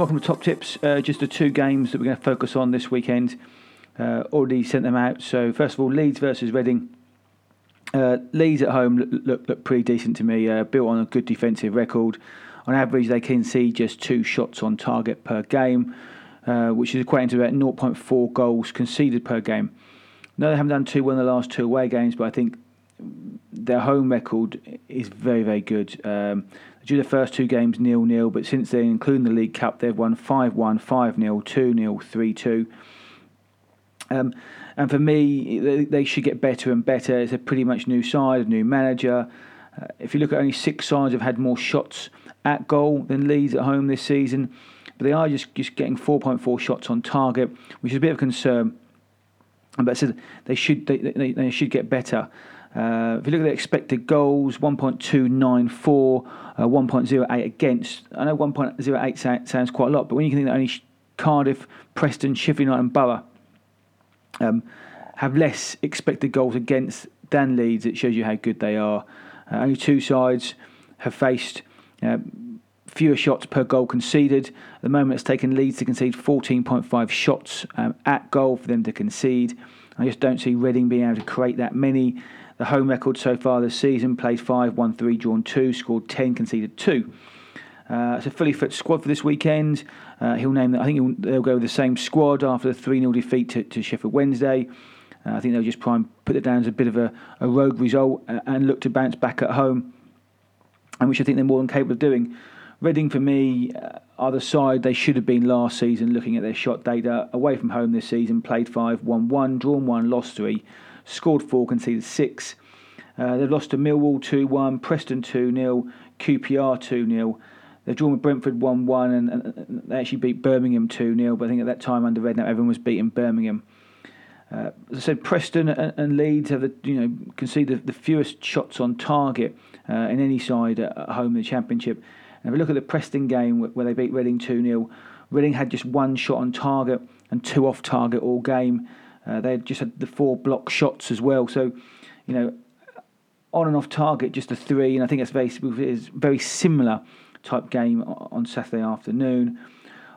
welcome to Top Tips. Uh, just the two games that we're going to focus on this weekend. Uh, already sent them out. So, first of all, Leeds versus Reading. Uh, Leeds at home look, look, look pretty decent to me, uh, built on a good defensive record. On average, they can see just two shots on target per game, uh, which is equating to about 0.4 goals conceded per game. No, they haven't done too well in the last two away games, but I think their home record is very, very good. Um, drew the first two games nil nil, but since then, including the League Cup, they've won 5 1, 5 0, 2 0, 3 2. Um, and for me, they, should get better and better. It's a pretty much new side, a new manager. Uh, if you look at only six sides have had more shots at goal than Leeds at home this season, but they are just, just getting 4.4 shots on target, which is a bit of a concern. But so they should they, they, they should get better. Uh, if you look at the expected goals, 1.294, uh, 1.08 against. I know 1.08 sounds quite a lot, but when you can think that only Cardiff, Preston, Sheffield United, and Boro um, have less expected goals against than Leeds, it shows you how good they are. Uh, only two sides have faced uh, fewer shots per goal conceded. At the moment, it's taken Leeds to concede 14.5 shots um, at goal for them to concede. I just don't see Reading being able to create that many. The home record so far this season played 5, 1 3, drawn 2, scored 10, conceded 2. Uh, it's a fully fit squad for this weekend. Uh, he'll name. I think they'll go with the same squad after the 3 0 defeat to, to, Sheffield Wednesday. Uh, I think they'll just try and put it down as a bit of a, a rogue result and, and look to bounce back at home, and which I think they're more than capable of doing. Reading, for me, uh, are the side they should have been last season, looking at their shot data. Away from home this season, played 5 won 1, drawn 1, lost 3 scored four, conceded six. Uh, they've lost to Millwall 2 1, Preston 2 0, QPR 2 0. They've drawn with Brentford 1 1, and, and, they actually beat Birmingham 2 0. But I think at that time under Redknapp, everyone was beating Birmingham. Uh, as I said, Preston and, and, Leeds have the, you know conceded the fewest shots on target uh, in any side at home in the Championship. And if we look at the Preston game where they beat Reading 2 0, Reading had just one shot on target and two off target all game. Uh, they just had the four block shots as well. So, you know, on and off target, just a three, and I think it's very is very similar type game on Saturday afternoon.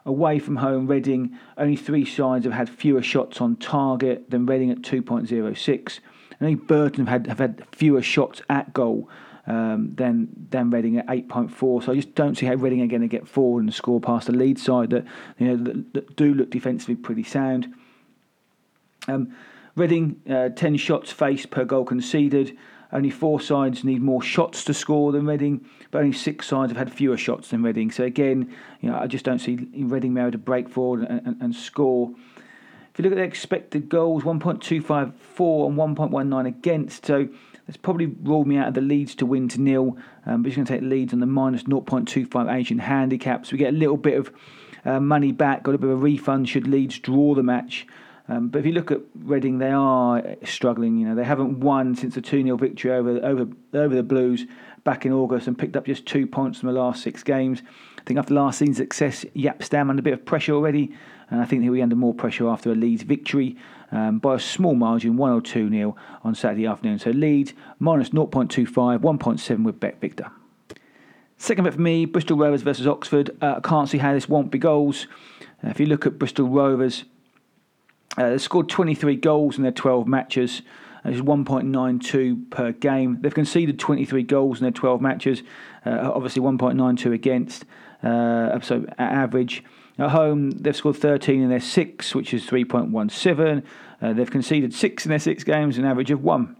Away from home, Reading only three sides have had fewer shots on target than Reading at 2.06. And only Burton have had have had fewer shots at goal um, than than Reading at 8.4. So I just don't see how Reading are going to get forward and score past the Leeds side that you know that, that do look defensively pretty sound. Um, Reading, uh, 10 shots faced per goal conceded. Only four sides need more shots to score than Reading, but only six sides have had fewer shots than Reading. So again, you know, I just don't see Reading able to break forward and, and, and score. If you look at the expected goals, 1.254 and 1.19 against. So that's probably ruled me out of the Leeds to win to nil. Um, but just going to take Leeds on the minus 0.25 Asian handicap. So We get a little bit of uh, money back, got a bit of a refund should Leeds draw the match. Um, but if you look at Reading, they are struggling. You know, they haven't won since the 2 0 victory over, over, over the Blues back in August and picked up just two points from the last six games. I think after last season's success, Jaap Stam under a bit of pressure already, and I think he'll be under more pressure after a Leeds victory um, by a small margin, 1 or 2 0 on Saturday afternoon. So Leeds minus 0.25, 1.7 with Bet Victor. Second bet for me, Bristol Rovers versus Oxford. Uh, I can't see how this won't be goals. Uh, if you look at Bristol Rovers, uh, they scored 23 goals in their 12 matches. It's 1.92 per game. They've conceded 23 goals in their 12 matches. Uh, obviously, 1.92 against. Uh, so average. At home, they've scored 13 in their six, which is 3.17. Uh, they've conceded six in their six games, an average of one.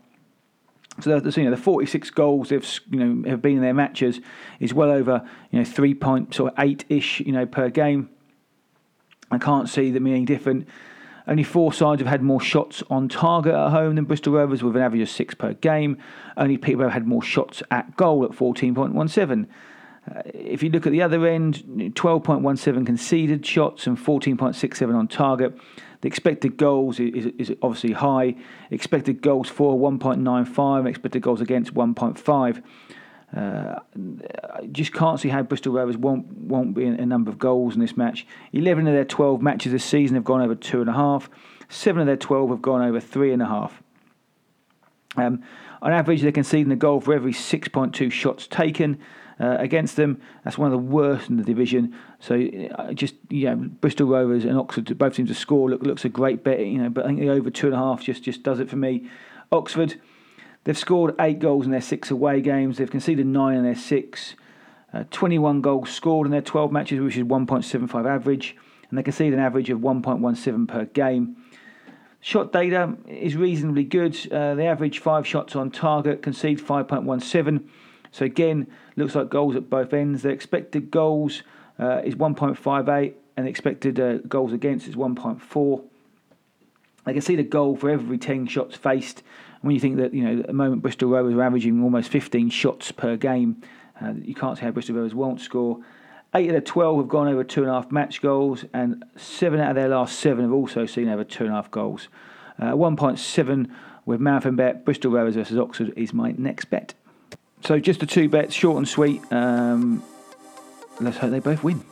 So the, you know, the 46 goals they've you know have been in their matches is well over you know three point sort of eight ish you know per game. I can't see them being different. Only four sides have had more shots on target at home than Bristol Rovers, with an average of six per game. Only Peterborough had more shots at goal at 14.17. Uh, if you look at the other end, 12.17 conceded shots and 14.67 on target. The expected goals is, is, obviously high. Expected goals for 1.95, expected goals against 1.5. Uh, I just can't see how Bristol Rovers won't won't be a number of goals in this match. Eleven of their twelve matches this season have gone over two and a half. Seven of their twelve have gone over three and a half. Um, on average, they're conceding a goal for every 6.2 shots taken. uh, against them. That's one of the worst in the division. So uh, just yeah, Bristol Rovers and Oxford both teams to score look, looks a great bet, you know. But I think the over two and a half just just does it for me. Oxford, they've scored eight goals in their six away games. They've conceded nine in their six. Uh, 21 goals scored in their 12 matches, which is 1.75 average, and they concede an average of 1.17 per game. Shot data is reasonably good. Uh, average five shots on target, concede 5.17. So again, looks like goals at both ends. Their expected goals uh, is 1.58, and expected uh, goals against is 1.4. They can see the goal for every 10 shots faced. When you think that, you know, at the moment Bristol Rovers are averaging almost 15 shots per game, uh, you can't see how Bristol Rovers won't score. Eight of the 12 have gone over two and a half match goals, and seven out of their last seven have also seen over two and a half goals. Uh, 1.7 with marathon bet, Bristol Rovers versus Oxford is my next bet. So just the two bets, short and sweet. Um, let's hope they both win.